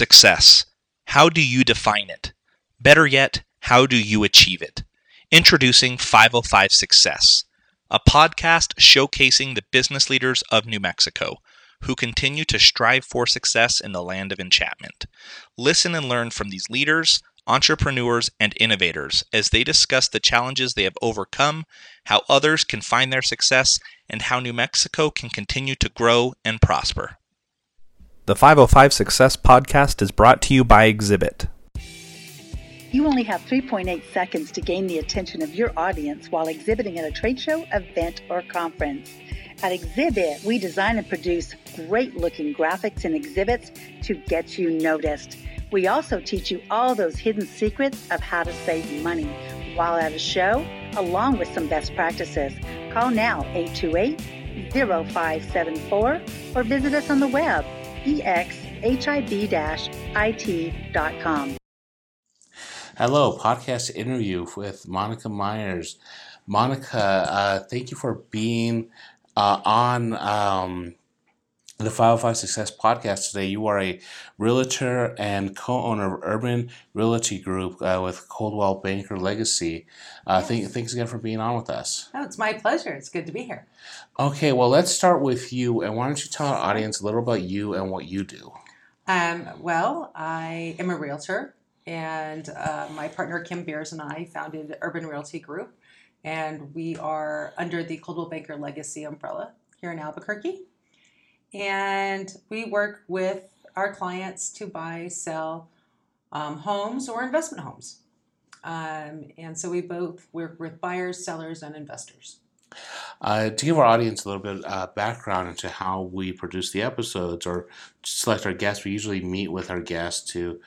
Success. How do you define it? Better yet, how do you achieve it? Introducing 505 Success, a podcast showcasing the business leaders of New Mexico who continue to strive for success in the land of enchantment. Listen and learn from these leaders, entrepreneurs, and innovators as they discuss the challenges they have overcome, how others can find their success, and how New Mexico can continue to grow and prosper. The 505 Success Podcast is brought to you by Exhibit. You only have 3.8 seconds to gain the attention of your audience while exhibiting at a trade show, event, or conference. At Exhibit, we design and produce great looking graphics and exhibits to get you noticed. We also teach you all those hidden secrets of how to save money while at a show, along with some best practices. Call now 828 0574 or visit us on the web exhib-it.com. Hello, podcast interview with Monica Myers. Monica, uh, thank you for being uh, on um, the 505 Success podcast today. You are a realtor and co owner of Urban Realty Group uh, with Coldwell Banker Legacy. Uh, yes. thanks again for being on with us. Oh, it's my pleasure. It's good to be here. Okay, well, let's start with you. And why don't you tell our audience a little about you and what you do? Um, well, I am a realtor, and uh, my partner Kim Beers and I founded Urban Realty Group, and we are under the Coldwell Banker Legacy umbrella here in Albuquerque. And we work with our clients to buy, sell um, homes or investment homes. Um, and so we both work with buyers, sellers, and investors. Uh, to give our audience a little bit uh, background into how we produce the episodes or select our guests, we usually meet with our guests to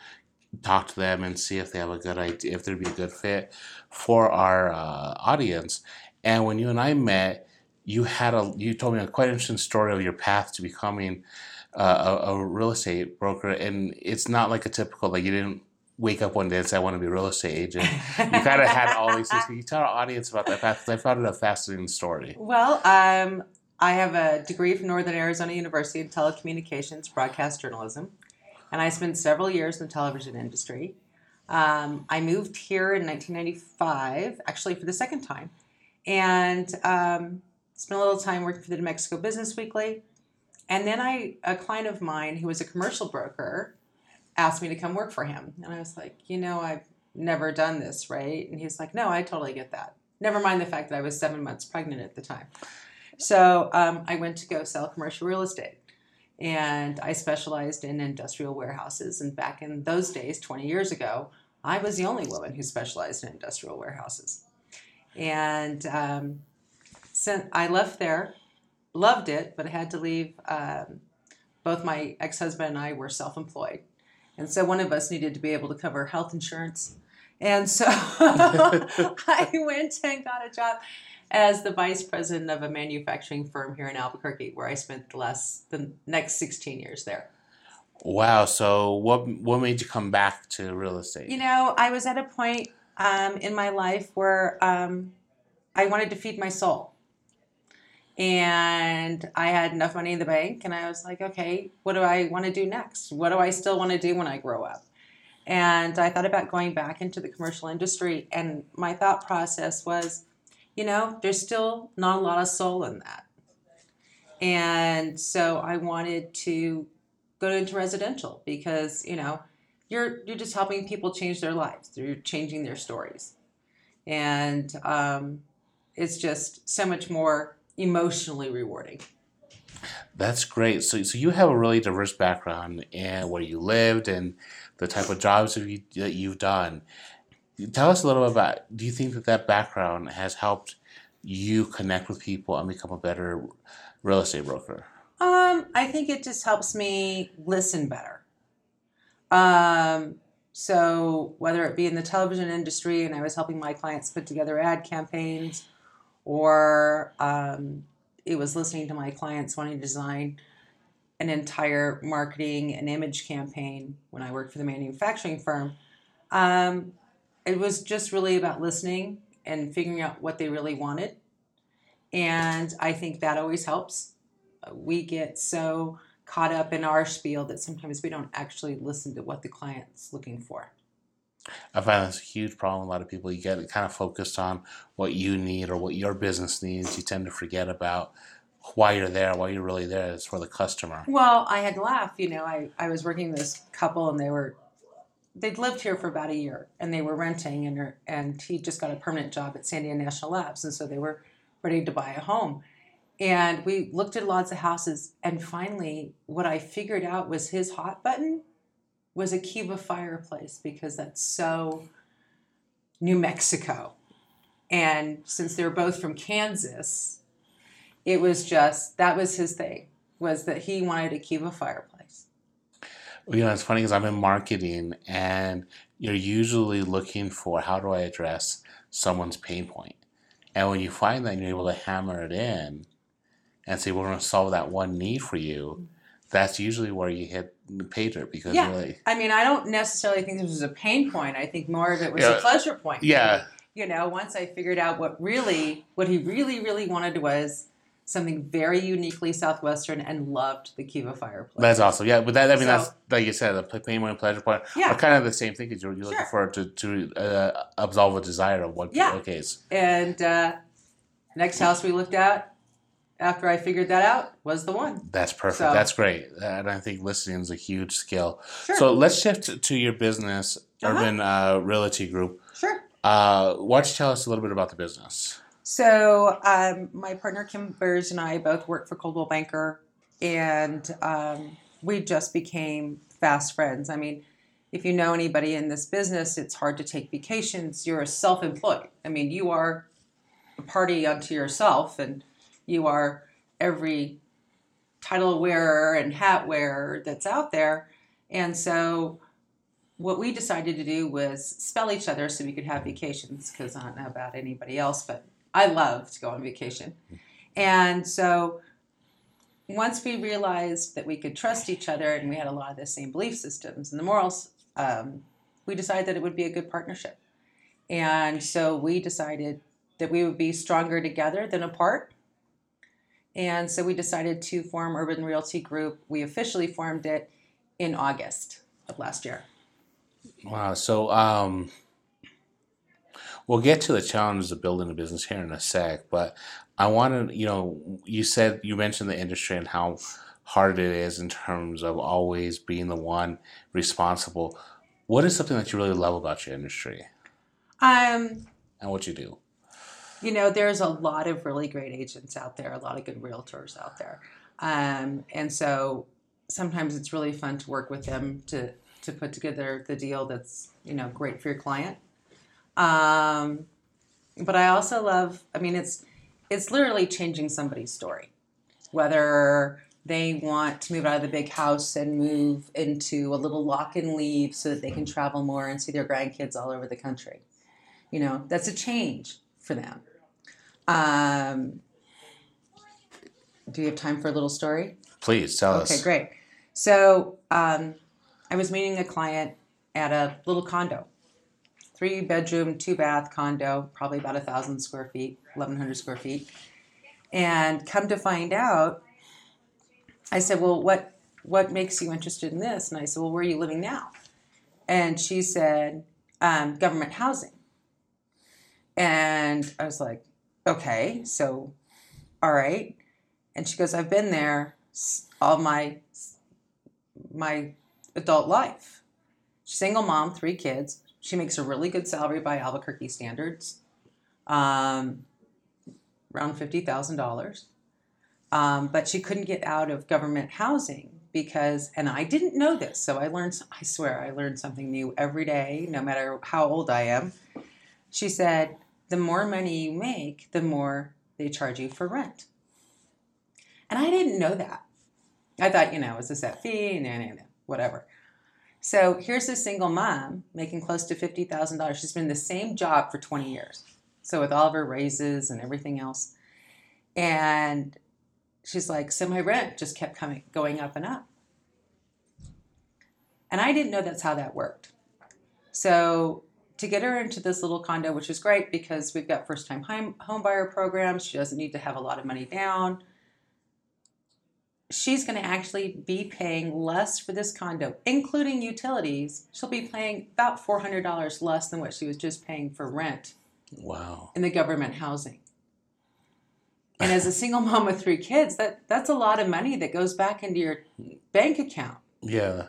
talk to them and see if they have a good idea, if there'd be a good fit for our uh, audience. And when you and I met, you had a you told me a quite interesting story of your path to becoming uh, a, a, real estate broker, and it's not like a typical like you didn't wake up one day and say I want to be a real estate agent. you kind of had all these things. Can you tell our audience about that path? Because I found it a fascinating story. Well, um, I have a degree from Northern Arizona University in telecommunications, broadcast journalism, and I spent several years in the television industry. Um, I moved here in 1995, actually for the second time, and um, spent a little time working for the New Mexico Business Weekly. And then I, a client of mine who was a commercial broker, asked me to come work for him. And I was like, you know, I've never done this, right? And he's like, no, I totally get that. Never mind the fact that I was seven months pregnant at the time. So um, I went to go sell commercial real estate. And I specialized in industrial warehouses. And back in those days, 20 years ago, I was the only woman who specialized in industrial warehouses. And um, sent, I left there, loved it, but I had to leave. Um, both my ex husband and I were self employed. And so one of us needed to be able to cover health insurance. And so I went and got a job as the vice president of a manufacturing firm here in Albuquerque, where I spent the last the next 16 years there. Wow. So what what made you come back to real estate? You know, I was at a point um, in my life where um, I wanted to feed my soul and I had enough money in the bank, and I was like, okay, what do I want to do next? What do I still want to do when I grow up? And I thought about going back into the commercial industry, and my thought process was, you know, there's still not a lot of soul in that. And so I wanted to go into residential because, you know, you're you're just helping people change their lives. You're changing their stories, and um, it's just so much more emotionally rewarding. That's great. So, so you have a really diverse background and where you lived and the type of jobs that, you, that you've done. Tell us a little bit about. Do you think that that background has helped you connect with people and become a better real estate broker? Um, I think it just helps me listen better. Um, so whether it be in the television industry, and I was helping my clients put together ad campaigns, or um, it was listening to my clients wanting to design an entire marketing and image campaign when I worked for the manufacturing firm. Um, it was just really about listening and figuring out what they really wanted. And I think that always helps. We get so caught up in our spiel that sometimes we don't actually listen to what the client's looking for. I find that's a huge problem. A lot of people you get kind of focused on what you need or what your business needs. You tend to forget about why you're there, why you're really there. It's for the customer. Well, I had to laugh. You know, I, I was working with this couple and they were they'd lived here for about a year and they were renting and and he just got a permanent job at Sandia National Labs and so they were ready to buy a home. And we looked at lots of houses and finally what I figured out was his hot button was a Kiva fireplace because that's so New Mexico. And since they were both from Kansas, it was just that was his thing was that he wanted a Kiva fireplace. You know, it's funny because I'm in marketing and you're usually looking for how do I address someone's pain point. And when you find that you're able to hammer it in and say, we're going to solve that one need for you, that's usually where you hit the pay dirt because Yeah. really, I mean, I don't necessarily think this was a pain point. I think more of it was Yeah. a pleasure point. yeah, You know, once I figured out what really, what he really, really wanted was something very uniquely Southwestern and loved the Kiva fireplace. that's awesome. Yeah, but that, I mean, that's, like you said, the pain point and pleasure point Yeah. are kind of the same thing because you're, you're looking Sure. for to, to uh, absolve a desire of what, Yeah. okay, it's- And uh, next house we looked at, after I figured that out, was the one. That's perfect. So- That's great. And I think listening is a huge skill. Sure. So let's shift to your business, Uh-huh. Urban uh, Realty Group. Sure. Uh, why don't you tell us a little bit about the business? So um, my partner Kim Beers and I both work for Coldwell Banker, and um, we just became fast friends. I mean, if you know anybody in this business, it's hard to take vacations. You're a self-employed. I mean, you are a party unto yourself, and you are every title wearer and hat wearer that's out there. And so, what we decided to do was spell each other so we could have vacations. Because I don't know about anybody else, but I love to go on vacation. And so once we realized that we could trust each other and we had a lot of the same belief systems and the morals, um, we decided that it would be a good partnership. And so we decided that we would be stronger together than apart. And so we decided to form Urban Realty Group. We officially formed it in August of last year. Wow. So um, we'll get to the challenges of building a business here in a sec, but I want to, you know, you said you mentioned the industry and how hard it is in terms of always being the one responsible. What is something that you really love about your industry Um, and what you do? You know, there's a lot of really great agents out there, a lot of good realtors out there. Um, and so sometimes it's really fun to work with them to, to put together the deal that's, you know, great for your client. Um, but I also love, I mean, it's, it's literally changing somebody's story, whether they want to move out of the big house and move into a little lock and leave so that they can travel more and see their grandkids all over the country. You know, that's a change for them. Um, do you have time for a little story? Please tell Okay, us. Okay, great. So um, I was meeting a client at a little condo, three bedroom, two bath condo, probably about a thousand square feet, eleven hundred square feet. And come to find out, I said, "Well, what what makes you interested in this?" And I said, "Well, where are you living now?" And she said, um, "Government housing." And I was like, "Okay, so, all right." And she goes, "I've been there all my my adult life. Single mom, three kids. She makes a really good salary by Albuquerque standards, um, around fifty thousand dollars. Um, but she couldn't get out of government housing because, and I didn't know this, so I learned. I swear, I learned something new every day, no matter how old I am. She said, "The more money you make, the more they charge you for rent." And I didn't know that. I thought, you know, is a set fee? No, no, no, whatever. So here's a single mom making close to fifty thousand dollars. She's been in the same job for twenty years. So with all of her raises and everything else, and she's like, so my rent just kept coming, going up and up. And I didn't know that's how that worked. So to get her into this little condo, which is great because we've got first-time home home buyer programs. She doesn't need to have a lot of money down she's going to actually be paying less for this condo, including utilities. She'll be paying about $400 less than what she was just paying for rent Wow. in the government housing. And as a single mom with three kids, that, that's a lot of money that goes back into your bank account Yeah.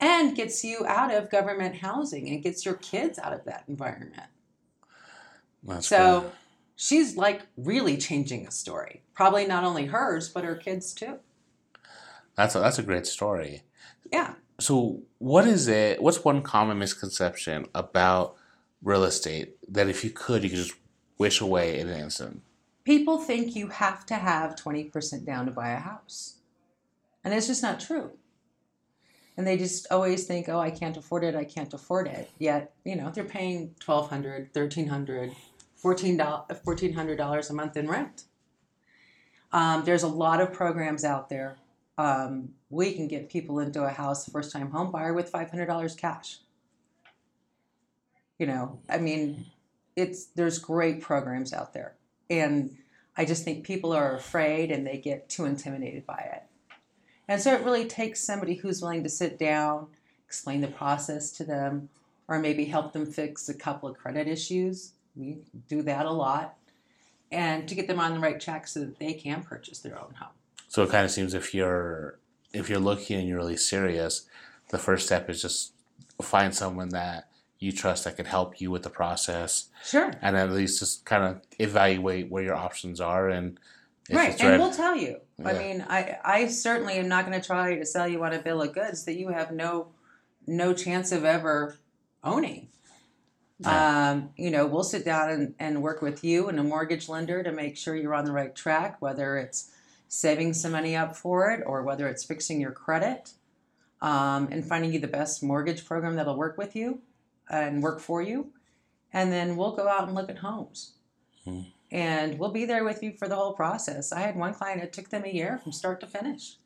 And gets you out of government housing and gets your kids out of that environment. That's So good. she's like really changing the story. Probably not only hers, but her kids too. That's a, that's a great story. Yeah. So, what is it? What's one common misconception about real estate that if you could, you could just wish away in an instant? People think you have to have 20% down to buy a house. And it's just not true. And they just always think, oh, I can't afford it, I can't afford it. Yet, you know, they're paying $1,200, $1,300, $14, $1,400 a month in rent. Um, there's a lot of programs out there. Um, we can get people into a house, first time home buyer, with $500 cash. You know, I mean, it's there's great programs out there and i just think people are afraid and they get too intimidated by it and so it really takes somebody who's willing to sit down explain the process to them or maybe help them fix a couple of credit issues. We do that a lot. And to get them on the right track so that they can purchase their own home. So it kind of seems if you're if you're looking and you're really serious, the first step is just find someone that you trust that can help you with the process, sure. And at least just kind of evaluate where your options are and right and we'll tell you. I mean i i certainly am not going to try to sell you on a bill of goods that you have no no chance of ever owning. Um, you know we'll sit down and, and work with you and a mortgage lender to make sure you're on the right track whether it's saving some money up for it or whether it's fixing your credit um, and finding you the best mortgage program that'll work with you and work for you. And then we'll go out and look at homes. Hmm. And we'll be there with you for the whole process. I had one client it took them a year from start to finish,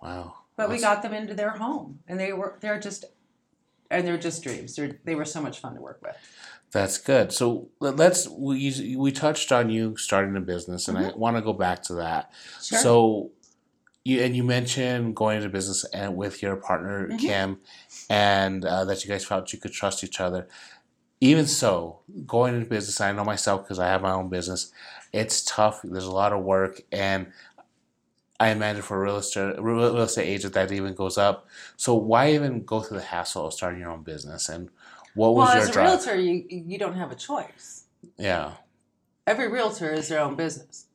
wow. but we got them into their home, and they were they're just and they're just dreams. They're, they were so much fun to work with. That's good. So let- let's we we touched on you starting a business, and I Mm-hmm. want to go back to that. Sure. So you and you mentioned going into business and with your partner Mhm. Kim, and uh, that you guys felt you could trust each other. Even so, going into business, I know myself because I have my own business. It's tough. There's a lot of work, and I imagine for a real estate real estate agent that even goes up. So why even go through the hassle of starting your own business? And what was well, your as a drive? realtor, you you don't have a choice. yeah. Every realtor is their own business.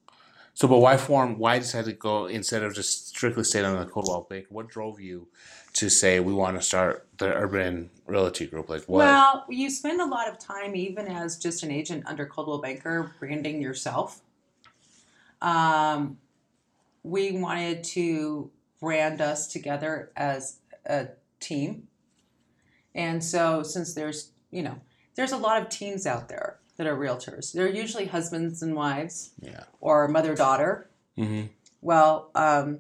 So, but why form? Why decide to go instead of just strictly staying on the Coldwell Bank? What drove you to say we want to start the Urban Realty Group? Like what? Well, you spend a lot of time, even as just an agent under Coldwell Banker, branding yourself. Um, we wanted to brand us together as a team. And so, since there's, you know, there's a lot of teams out there that are realtors, they're usually husbands and wives yeah. or mother daughter. hmm Well, um,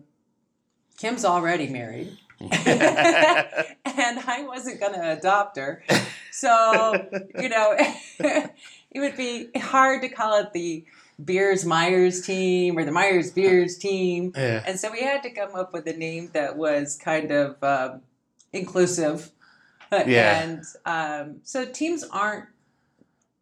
Kim's already married. and I wasn't going to adopt her. So, you know, it would be hard to call it the Beers Myers team or the Myers Beers team. yeah. And so we had to come up with a name that was kind of um, inclusive. Yeah. And um, so teams aren't,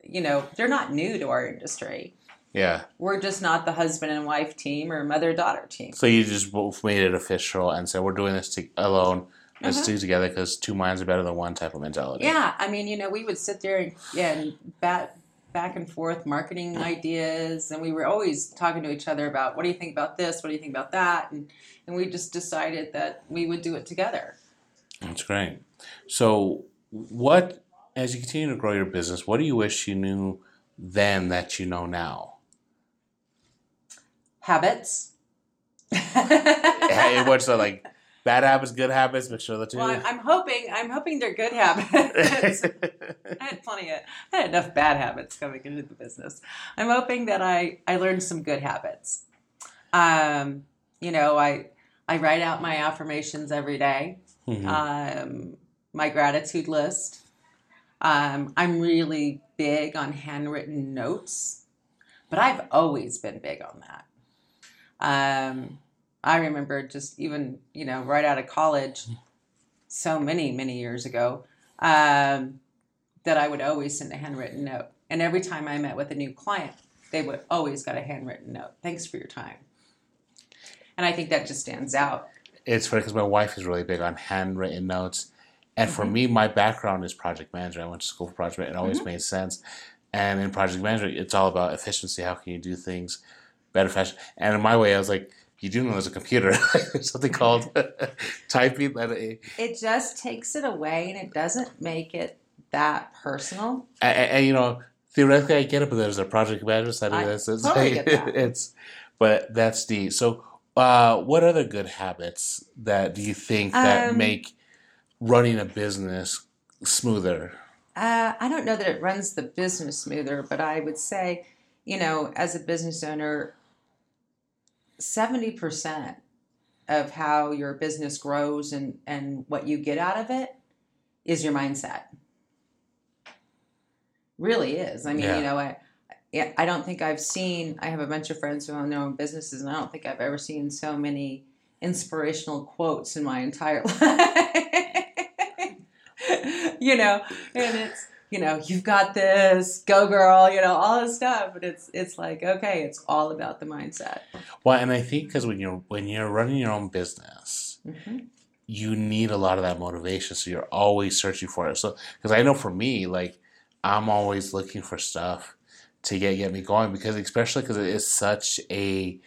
you know, they're not new to our industry. Yeah. We're just not the husband and wife team or mother daughter team. So you just both made it official and said we're doing this to- alone. Let's Uh-huh. do together because two minds are better than one type of mentality. Yeah, I mean, you know, we would sit there and, yeah, and bat back and forth marketing ideas, and we were always talking to each other about what do you think about this, what do you think about that, and and we just decided that we would do it together. That's great. So, what as you continue to grow your business, what do you wish you knew then that you know now? Habits. Hey, what's the like bad habits, good habits? Make sure the two. Well, I'm- I'm hoping I'm hoping they're good habits. I had plenty of I had enough bad habits coming into the business. I'm hoping that I I learned some good habits. Um, you know, I I write out my affirmations every day. Mhm. Um, my gratitude list. Um, I'm really big on handwritten notes, but I've always been big on that. Um, I remember just even, you know, right out of college, so many, many years ago, um, that I would always send a handwritten note. And every time I met with a new client, they would always got a handwritten note. Thanks for your time. And I think that just stands out. It's funny because my wife is really big on handwritten notes. And for Mhm. me, my background is project management. I went to school for project management. It always Mhm. made sense. And in project management, it's all about efficiency. How can you do things better, fashion? And in my way, I was like, you do know there's a computer. something called typing. That it, It just takes it away and it doesn't make it that personal. and, and, you know, theoretically, I get it, but there's a project manager side of this. It's, totally that. it's, but that's the So, uh, what other good habits that do you think that Um, make running a business smoother? Uh, I don't know that it runs the business smoother, but I would say, you know, as a business owner, 70% of how your business grows and, and what you get out of it is your mindset. Really is. I mean, Yeah. you know, I, yeah, I don't think I've seen, I have a bunch of friends who own their own businesses, and I don't think I've ever seen so many inspirational quotes in my entire life. you know, and it's, you know, you've got this, go girl, you know, all this stuff. But it's it's like, okay, it's all about the mindset. Well, and I think because when you're when you're running your own business, hmm you need a lot of that motivation. So you're always searching for it. So because I know for me, like I'm always looking for stuff to get get me going because especially because it is such a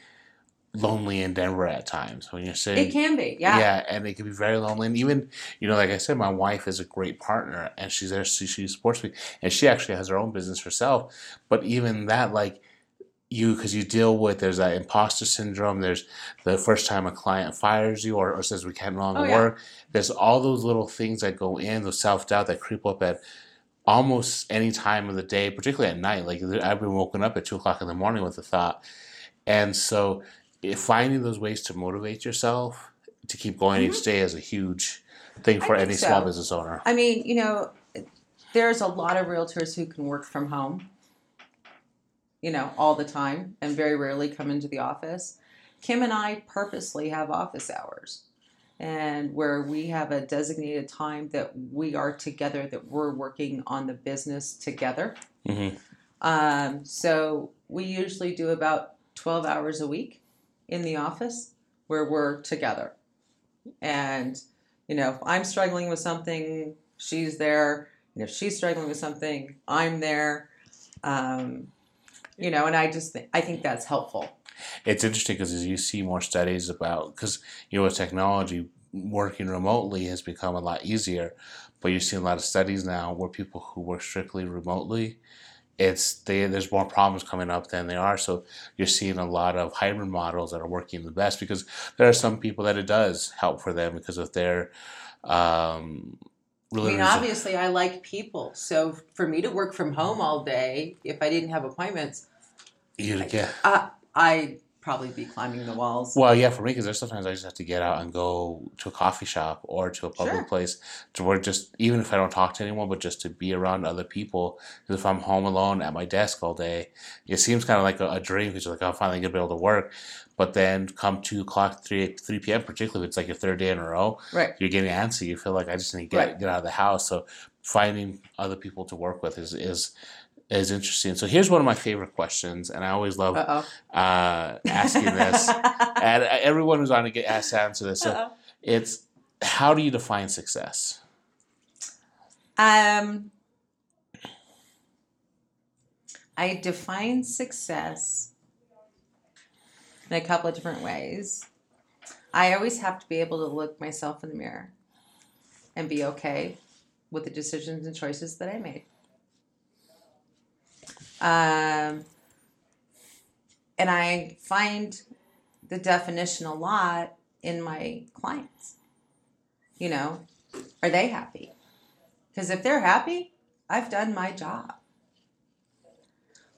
lonely in Denver at times when you're sitting. It can be, yeah. Yeah, and it can be very lonely. And even, you know, like I said, my wife is a great partner, and she's there. She, she supports me, and she actually has her own business herself. But even that, like you, because you deal with there's that imposter syndrome. There's the first time a client fires you or, or says we can't no longer Oh, yeah. work. There's all those little things that go in, those self doubt that creep up at almost any time of the day, particularly at night. Like I've been woken up at two o'clock in the morning with the thought, and so finding those ways to motivate yourself to keep going each day is a huge thing Mm-hmm. For any small business owner. I mean, you know, there's a lot of realtors who can work from home, you know, all the time and very rarely come into the office. Kim and I purposely have office hours and where we have a designated time that we are together, that we're working on the business together. hmm Um, so we usually do about 12 hours a week in the office where we're together. And, you know, if I'm struggling with something, she's there. And if she's struggling with something, I'm there. Um, you know, and I just think, I think that's helpful. It's interesting because as you see more studies about, because you know, with technology, working remotely has become a lot easier. But you're seeing a lot of studies now where people who work strictly remotely, it's they, there's more problems coming up than there are. So you're seeing a lot of hybrid models that are working the best because there are some people that it does help for them because of their um, I mean, obviously, I like people. So for me to work from home all day, if I didn't have appointments, you get I'd probably be climbing the walls. Well, yeah, for me, because there's sometimes I just have to get out and go to a coffee shop or to a public Sure. place to where just even if I don't talk to anyone, but just to be around other people. Because if I'm home alone at my desk all day, it seems kind of like a, a dream because you're like, I'm finally gonna be able to work. But then come two o'clock, three three p.m., particularly if it's like your third day in a row, Right. you're getting antsy. You feel like I just need to get Right. get out of the house. So finding other people to work with is is is interesting. So here's one of my favorite questions, and I always love Uh asking this and everyone who's on to get asked to answer this. So it's how do you define success? Um, I define success in a couple of different ways. I always have to be able to look myself in the mirror and be okay with the decisions and choices that I made. Um, and I find the definition a lot in my clients. You know, are they happy? Because if they're happy, I've done my job.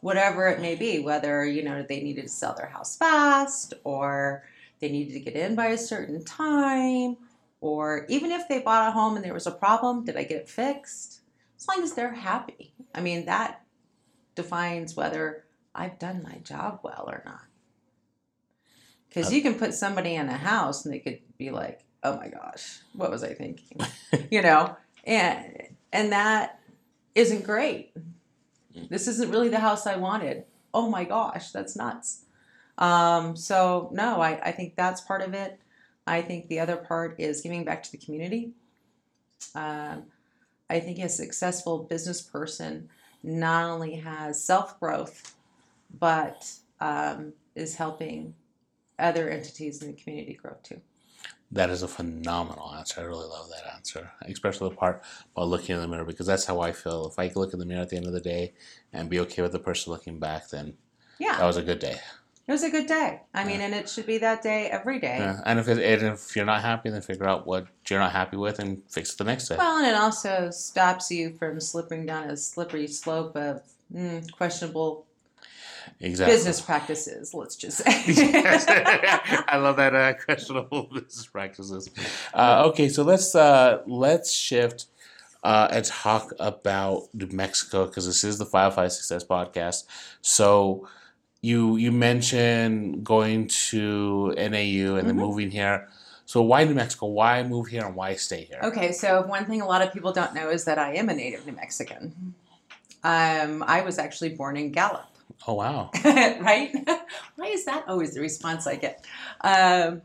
Whatever it may be, whether, you know, they needed to sell their house fast or they needed to get in by a certain time, or even if they bought a home and there was a problem, did I get it fixed? As long as they're happy. I mean, that defines whether I've done my job well or not. Because you can put somebody in a house and they could be like, "Oh my gosh, what was I thinking?" you know, and and that isn't great. This isn't really the house I wanted. Oh my gosh, that's nuts. Um, so no, I, I think that's part of it. I think the other part is giving back to the community. Um, I think a successful business person not only has self growth, but um, is helping other entities in the community grow too. That is a phenomenal answer. I really love that answer, especially the part about looking in the mirror because that's how I feel. If I look in the mirror at the end of the day and be okay with the person looking back, then Yeah, that was a good day. It was a good day. I mean, Yeah. and it should be that day every day. Yeah. And if it, and if you're not happy, then figure out what you're not happy with and fix it the next day. Well, and it also stops you from slipping down a slippery slope of mm, questionable exactly. business practices. Let's just say. I love that uh, questionable business practices. Uh, okay, so let's uh, let's shift uh, and talk about New Mexico because this is the Five Five Success podcast. So you you mentioned going to NAU and then Mhm. moving here. So why New Mexico? Why move here and why stay here? Okay, so one thing a lot of people don't know is that I am a native New Mexican. Um, I was actually born in Gallup, Oh wow. right? Why is that always the response I get? Um,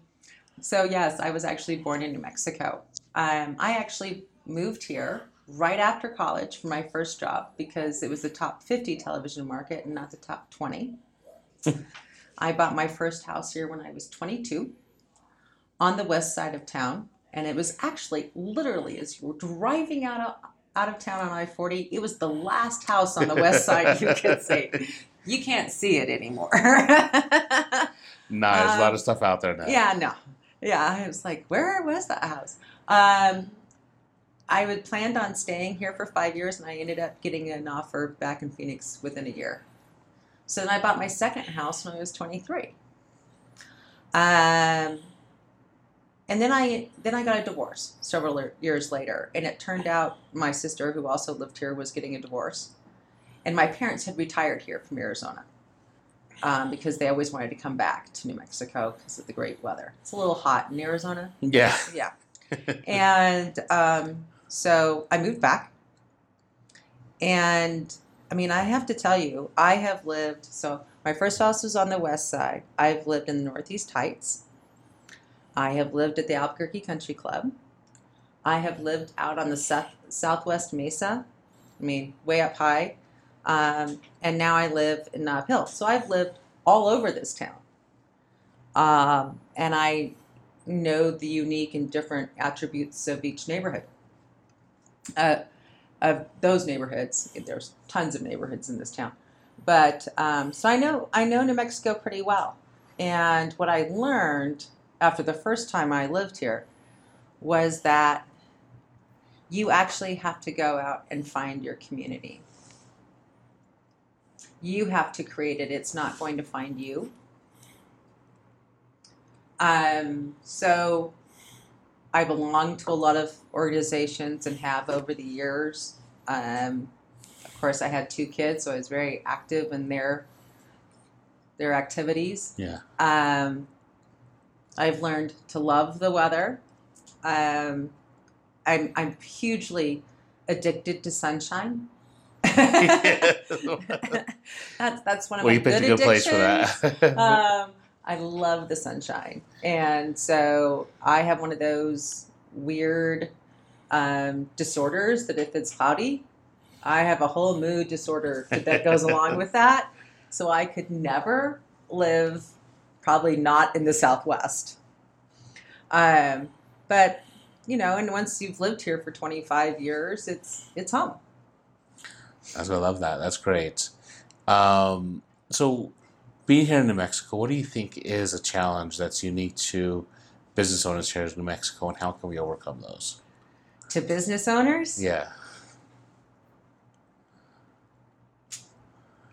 so yes, I was actually born in New Mexico. Um, I actually moved here right after college for my first job because it was the top 50 television market and not the top 20. I bought my first house here when I was 22 on the west side of town. And it was actually literally as you were driving out of, out of town on I 40, it was the last house on the west side you could see. You can't see it anymore. Nah, there's a lot Um, of stuff out there now. yeah, no. Yeah, I was like, where was that house? Um, I had planned on staying here for five years, and I ended up getting an offer back in Phoenix within a year. So then I bought my second house when I was 23. Um, and then I then I got a divorce several years later, and it turned out my sister, who also lived here, was getting a divorce, and my parents had retired here from Arizona um, because they always wanted to come back to New Mexico because of the great weather. It's a little hot in Arizona. Yeah. Yeah. and um, so I moved back. And I mean, I have to tell you, I have lived, so my first house was on the west side. I've lived in the Northeast Heights. I have lived at the Albuquerque Country Club. I have lived out on the south, Southwest Mesa, I mean, way up high. Um, and now I live in Nob Hill. So I've lived all over this town. Um, and I know the unique and different attributes of each neighborhood. Uh, of those neighborhoods, there's tons of neighborhoods in this town, but um, so I know I know New Mexico pretty well. And what I learned after the first time I lived here was that you actually have to go out and find your community. You have to create it. It's not going to find you. Um, so I belong to a lot of organizations and have over the years. Um, of course, I had two kids, so I was very active in their their activities. Yeah. Um, I've learned to love the weather. Um, I'm I'm hugely addicted to sunshine. that's that's one of well, my you picked good a good place for that. um, I love the sunshine, and so I have one of those weird um, disorders that if it's cloudy, I have a whole mood disorder that goes along with that. So I could never live, probably not in the Southwest. Um, but you know, and once you've lived here for 25 years, it's it's home. That's I love that. That's great. Um, so, being here in New Mexico, what do you think is a challenge that's unique to business owners here in New Mexico, and how can we overcome those? To business owners, Yeah.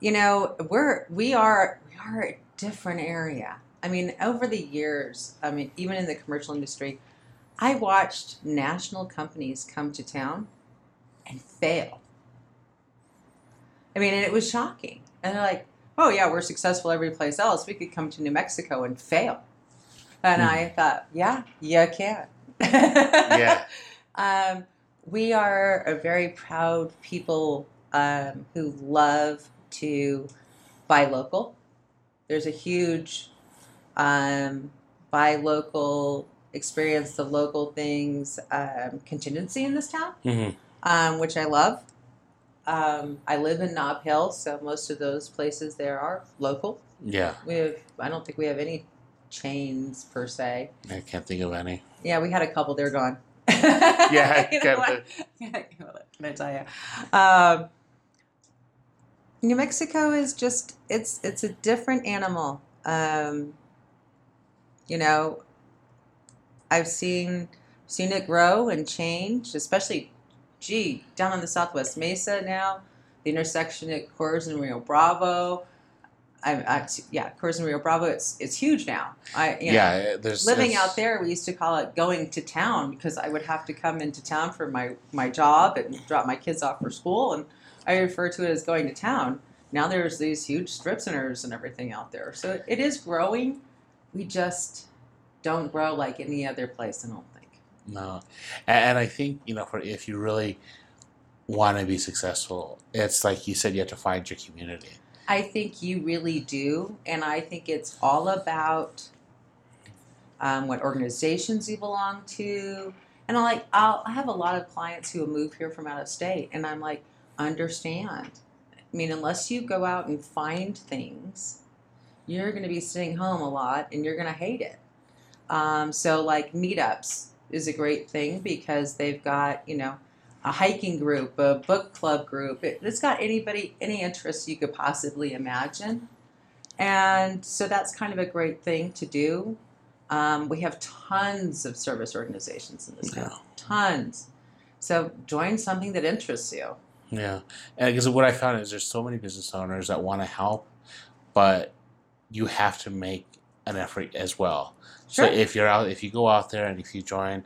you know we're we are we are a different area i mean over the years i mean even in the commercial industry i watched national companies come to town and fail i mean and it was shocking and they're like oh yeah we're successful every place else we could come to new mexico and fail And Hmm. I thought, yeah, you can. Yeah. Um, we are a very proud people um, who love to buy local. There's a huge um, buy local, experience the local things um, contingency in this town, hmm um, which I love. Um, I live in Nob Hill, so most of those places there are local. Yeah. We have, I don't think we have any chains per se. I can't think of any. Yeah, we had a couple. They're gone. Yeah, know can't what? what can I tell you? Um, New Mexico is just it's it's a different animal. Um, you know, I've seen seen it grow and change, especially, gee, down on the Southwest Mesa now, the intersection at Coors and Rio Bravo. I, I yeah, Coors and Rio Bravo. It's it's huge now. I you know, Yeah, there's living out there we used to call it going to town because i would have to come into town for my, my job and drop my kids off for school and i refer to it as going to town now there's these huge strip centers and everything out there so it is growing we just don't grow like any other place i don't No, and, and I think you know, for if you really want to be successful, it's like you said, you have to find your community. I think you really do, and I think it's all about um, what organizations you belong to. And I like I'll, I have a lot of clients who move here from out of state, and I'm like, understand. I mean, unless you go out and find things, you're going to be sitting home a lot, and you're going to hate it. Um, so, like meetups is a great thing because they've got you know a hiking group, a book club group. It, it's got anybody, any interest you could possibly imagine. And so that's kind of a great thing to do. Um, we have tons of service organizations in this town, Yeah. tons. So join something that interests you. Yeah, because what I found is there's so many business owners that want to help, but you have to make an effort as well. Sure. So if you're out, if you go out there and if you join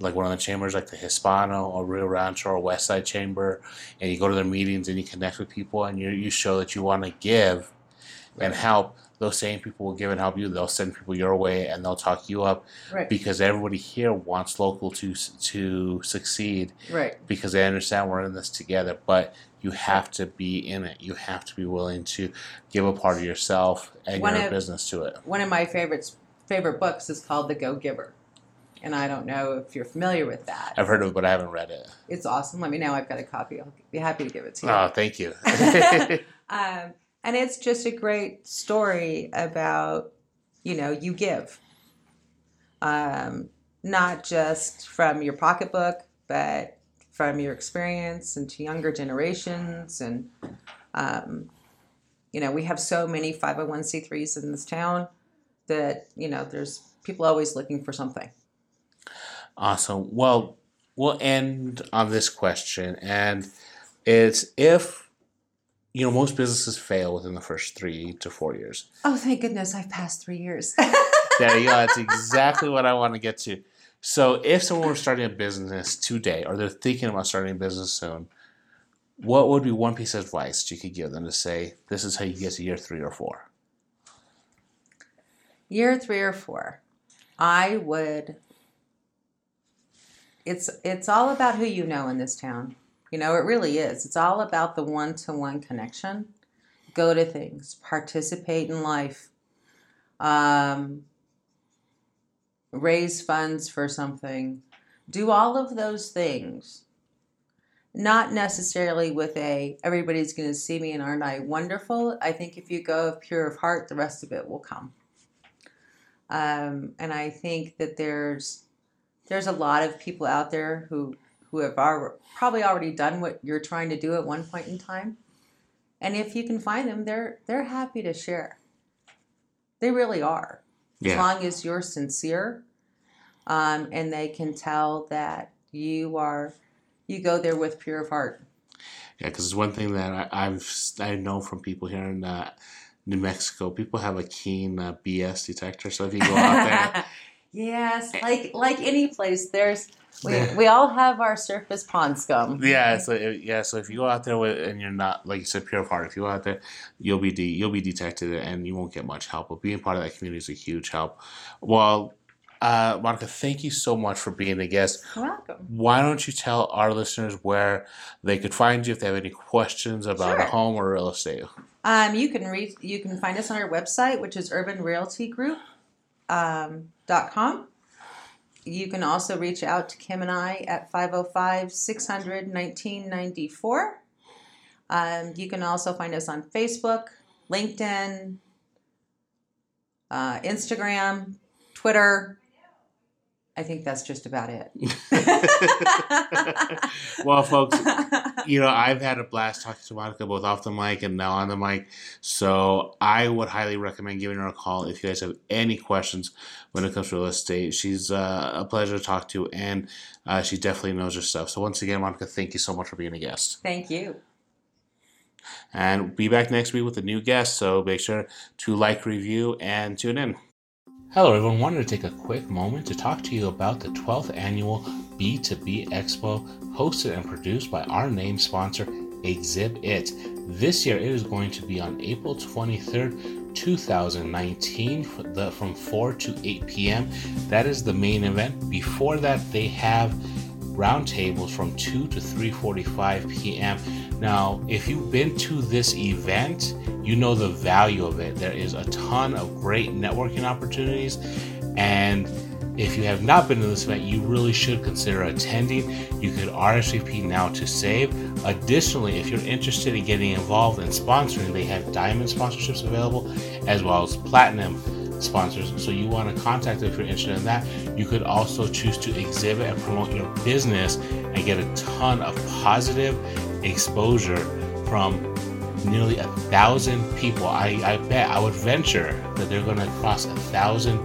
like one of the chambers like the Hispano or Rio Rancho or West Side Chamber, and you go to their meetings and you connect with people and you you show that you want to give and help, those same people will give and help you. They'll send people your way and they'll talk you up Right. because everybody here wants local to to succeed Right. because they understand we're in this together. But you have to be in it. You have to be willing to give a part of yourself and One your of- business to it. One of my favorites favorite books is called The Go Giver. And I don't know if you're familiar with that. I've heard of it, but I haven't read it. It's awesome. Let me know. I've got a copy. I'll be happy to give it to you. Oh, thank you. Um, and it's just a great story about, you know, you give. Um, not just from your pocketbook, but from your experience and to younger generations. And, um, you know, we have so many 501c3s in this town that, you know, there's people always looking for something. awesome. Well, we'll end on this question, and it's if you know most businesses fail within the first three to four years. Oh, thank goodness I've passed three years. There you go. That's exactly what I want to get to. So, if someone were starting a business today, or they're thinking about starting a business soon, what would be one piece of advice you could give them to say, "This is how you get to year three or four? year three or four, I would. It's it's all about who you know in this town. You know, it really is. It's all about the one to one connection. Go to things, participate in life, um, raise funds for something, do all of those things. Not necessarily with a everybody's going to see me and aren't I wonderful. I think if you go pure of heart, the rest of it will come. Um, and I think that there's there's a lot of people out there who who have ar- probably already done what you're trying to do at one point in time. And if you can find them, they're they're happy to share. They really are, as long as you're sincere, um, and they can tell that you are you go there with pure of heart. Yeah, because it's one thing that I, I've I know from people here in uh, New Mexico. People have a keen uh, BS detector, so if you go out there Yes, like like any place, there's we, we all have our surface pond scum. Yeah, so yeah, so if you go out there with, and you're not like you said, pure part. If you go out there, you'll be de- you'll be detected, and you won't get much help. But being part of that community is a huge help. Well, uh, Monica, thank you so much for being a guest. You're welcome. Why don't you tell our listeners where they could find you if they have any questions about Sure. a home or real estate? Um, you can read you can find us on our website, which is urbanrealtygroup um, dot com. You can also reach out to Kim and I at 505 600 1994. Um, you can also find us on Facebook, LinkedIn, uh, Instagram, Twitter. I think that's just about it. Well, folks, you know, I've had a blast talking to Monica both off the mic and now on the mic. So I would highly recommend giving her a call if you guys have any questions when it comes to real estate. She's uh, a pleasure to talk to, and uh, she definitely knows her stuff. So once again, Monica, thank you so much for being a guest. Thank you. And be back next week with a new guest. So make sure to like, review, and tune in. Hello, everyone. Wanted to take a quick moment to talk to you about the 12th annual B2B Expo hosted and produced by our name sponsor, Exhibit. This year it is going to be on April 23rd, 2019, the- from 4 to 8 p.m. That is the main event. Before that, they have roundtables from 2 to 3:45 p.m. Now, if you've been to this event, you know the value of it. There is a ton of great networking opportunities and if you have not been to this event, you really should consider attending. You could RSVP now to save. Additionally, if you're interested in getting involved in sponsoring, they have diamond sponsorships available as well as platinum sponsors. So you want to contact them if you're interested in that. You could also choose to exhibit and promote your business and get a ton of positive exposure from nearly a thousand people. I, I bet I would venture that they're going to cross a thousand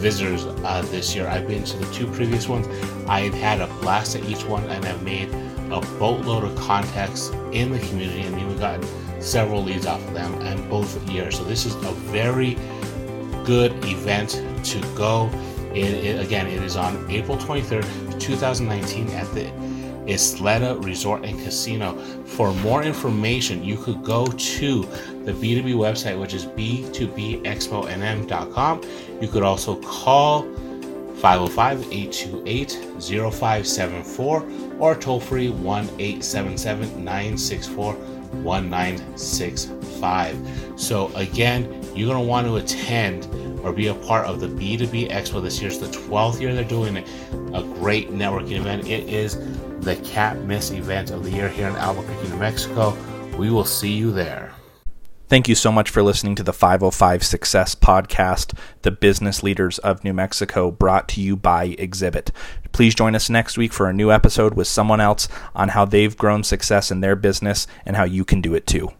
visitors uh, this year. I've been to the two previous ones. I've had a blast at each one and I've made a boatload of contacts in the community and even gotten several leads off of them and both years. So this is a very good event to go. It, it- again, it is on April 23rd, 2019 at the Isleta Resort and Casino. For more information, you could go to the B2B website, which is b2bexponm.com. You could also call 505 828 0574 or toll free 1 877 964 1965. So, again, you're going to want to attend or be a part of the B2B Expo this year. It's the 12th year they're doing it. A great networking event. It is the Cat Miss event of the year here in Albuquerque, New Mexico. We will see you there. Thank you so much for listening to the 505 Success Podcast, the business leaders of New Mexico, brought to you by Exhibit. Please join us next week for a new episode with someone else on how they've grown success in their business and how you can do it too.